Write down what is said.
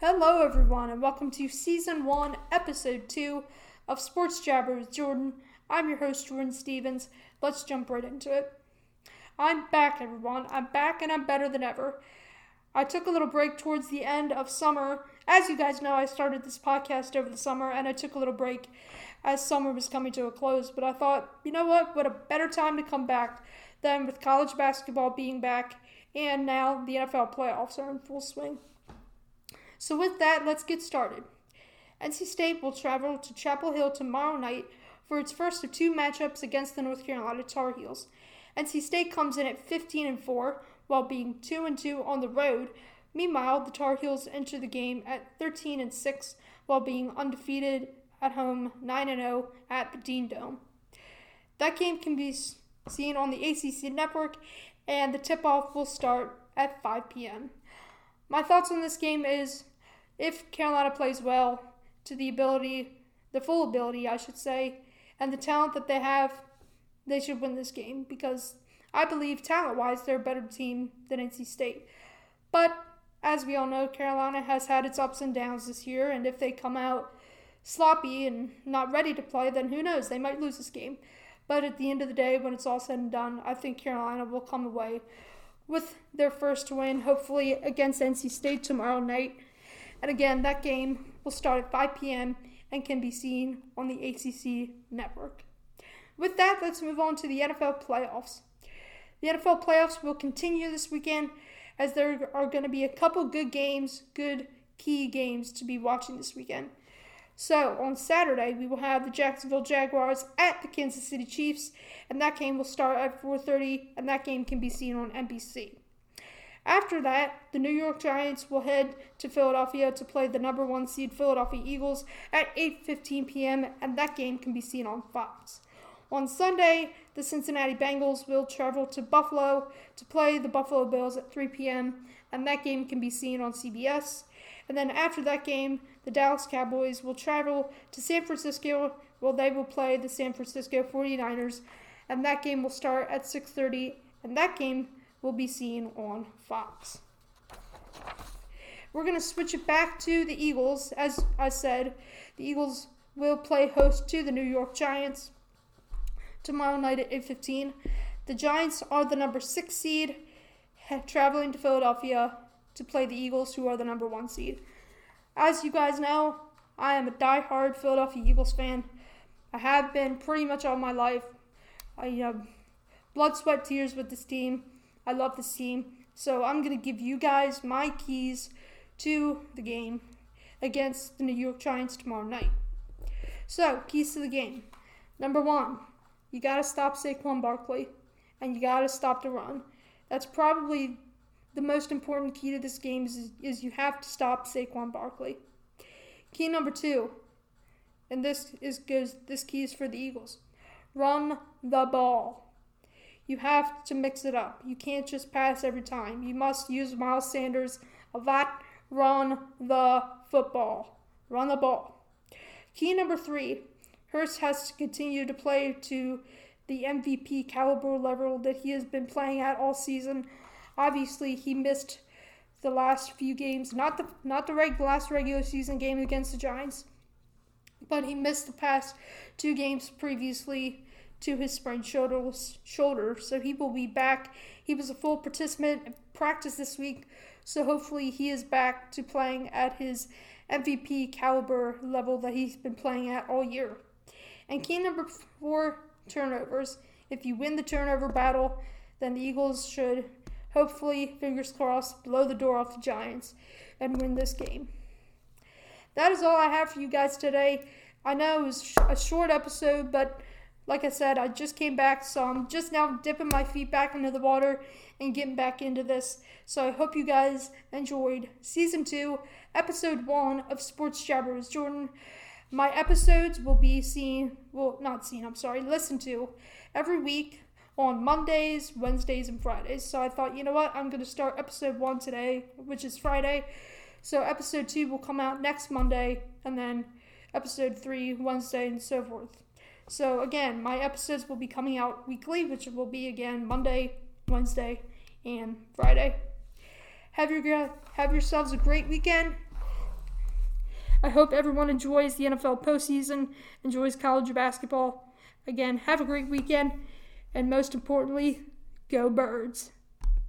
Hello, everyone, and welcome to Season 1, Episode 2 of Sports Jabber with Jordyn. I'm your host, Jordyn Stevens. Let's jump right into it. I'm back, everyone. I'm back and I'm better than ever. I took a little break towards the end of summer. As you guys know, I started this podcast over the summer and I took a little break as summer was coming to a close. But I thought, you know what? What a better time to come back than with college basketball being back and now the NFL playoffs are in full swing. So, with that, let's get started. NC State will travel to Chapel Hill tomorrow night for its first of two matchups against the North Carolina Tar Heels. NC State comes in at 15 and 4 while being 2 and 2 on the road. Meanwhile, the Tar Heels enter the game at 13 and 6 while being undefeated at home 9 and 0 at the Dean Dome. That game can be seen on the ACC network and the tip-off will start at 5 p.m. My thoughts on this game is if Carolina plays well to the ability, the full ability, I should say, and the talent that they have, they should win this game because I believe talent wise they're a better team than NC State. But as we all know, Carolina has had its ups and downs this year, and if they come out sloppy and not ready to play, then who knows? They might lose this game. But at the end of the day, when it's all said and done, I think Carolina will come away with their first win, hopefully against NC State tomorrow night. And again, that game will start at 5 p.m. and can be seen on the ACC network. With that, let's move on to the NFL playoffs. The NFL playoffs will continue this weekend as there are going to be a couple good games, good key games to be watching this weekend. So on Saturday, we will have the Jacksonville Jaguars at the Kansas City Chiefs, and that game will start at 4:30, and that game can be seen on NBC. After that, the New York Giants will head to Philadelphia to play the number one seed Philadelphia Eagles at 8:15 p.m., and that game can be seen on Fox. On Sunday, the Cincinnati Bengals will travel to Buffalo to play the Buffalo Bills at 3 p.m., and that game can be seen on CBS. And then after that game, the Dallas Cowboys will travel to San Francisco where they will play the San Francisco 49ers, and that game will start at 6:30, and that game will be seen on Fox. We're going to switch it back to the Eagles. As I said, the Eagles will play host to the New York Giants tomorrow night at 8:15. The Giants are the number 6 seed traveling to Philadelphia to play the Eagles who are the number 1 seed. As you guys know, I am a die-hard Philadelphia Eagles fan. I have been pretty much all my life. I have blood, sweat, tears with this team. I love this team. So I'm going to give you guys my keys to the game against the New York Giants tomorrow night. So, keys to the game. Number one, you got to stop Saquon Barkley and you got to stop the run. That's probably the most important key to this game is, is you have to stop Saquon Barkley. Key number two, and this is goes this key is for the Eagles. Run the ball. You have to mix it up. You can't just pass every time. You must use Miles Sanders a lot. Run the football. Run the ball. Key number three Hurts has to continue to play to the MVP caliber level that he has been playing at all season. Obviously, he missed the last few games, not the not the reg, last regular season game against the Giants, but he missed the past two games previously to his sprained shoulder, shoulder, so he will be back. He was a full participant in practice this week, so hopefully he is back to playing at his MVP caliber level that he's been playing at all year. And key number four turnovers. If you win the turnover battle, then the Eagles should hopefully, fingers crossed, blow the door off the Giants and win this game. That is all I have for you guys today. I know it was a short episode, but like I said, I just came back, so I'm just now dipping my feet back into the water and getting back into this. So I hope you guys enjoyed season two, episode one of Sports Jabbers Jordyn. My episodes will be seen, well, not seen, I'm sorry, listened to every week on Mondays, Wednesdays, and Fridays. So I thought, you know what, I'm going to start episode one today, which is Friday. So episode two will come out next Monday, and then episode three Wednesday, and so forth. So again, my episodes will be coming out weekly, which will be again Monday, Wednesday, and Friday. Have your have yourselves a great weekend. I hope everyone enjoys the NFL postseason, enjoys college basketball. Again, have a great weekend, and most importantly, go birds.